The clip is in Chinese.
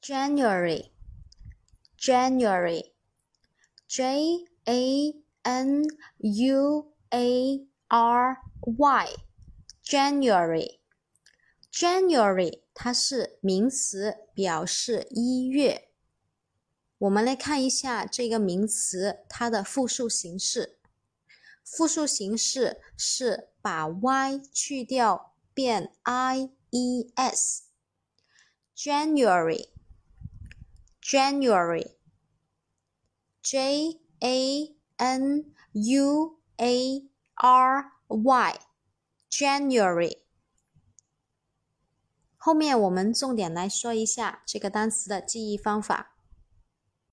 January, January, J A N U A R Y, January, January 它是名词，表示一月。我们来看一下这个名词它的复数形式。复数形式是把 y 去掉，变 I E S。January。January, January, J A N U A R Y, January。后面我们重点来说一下这个单词的记忆方法。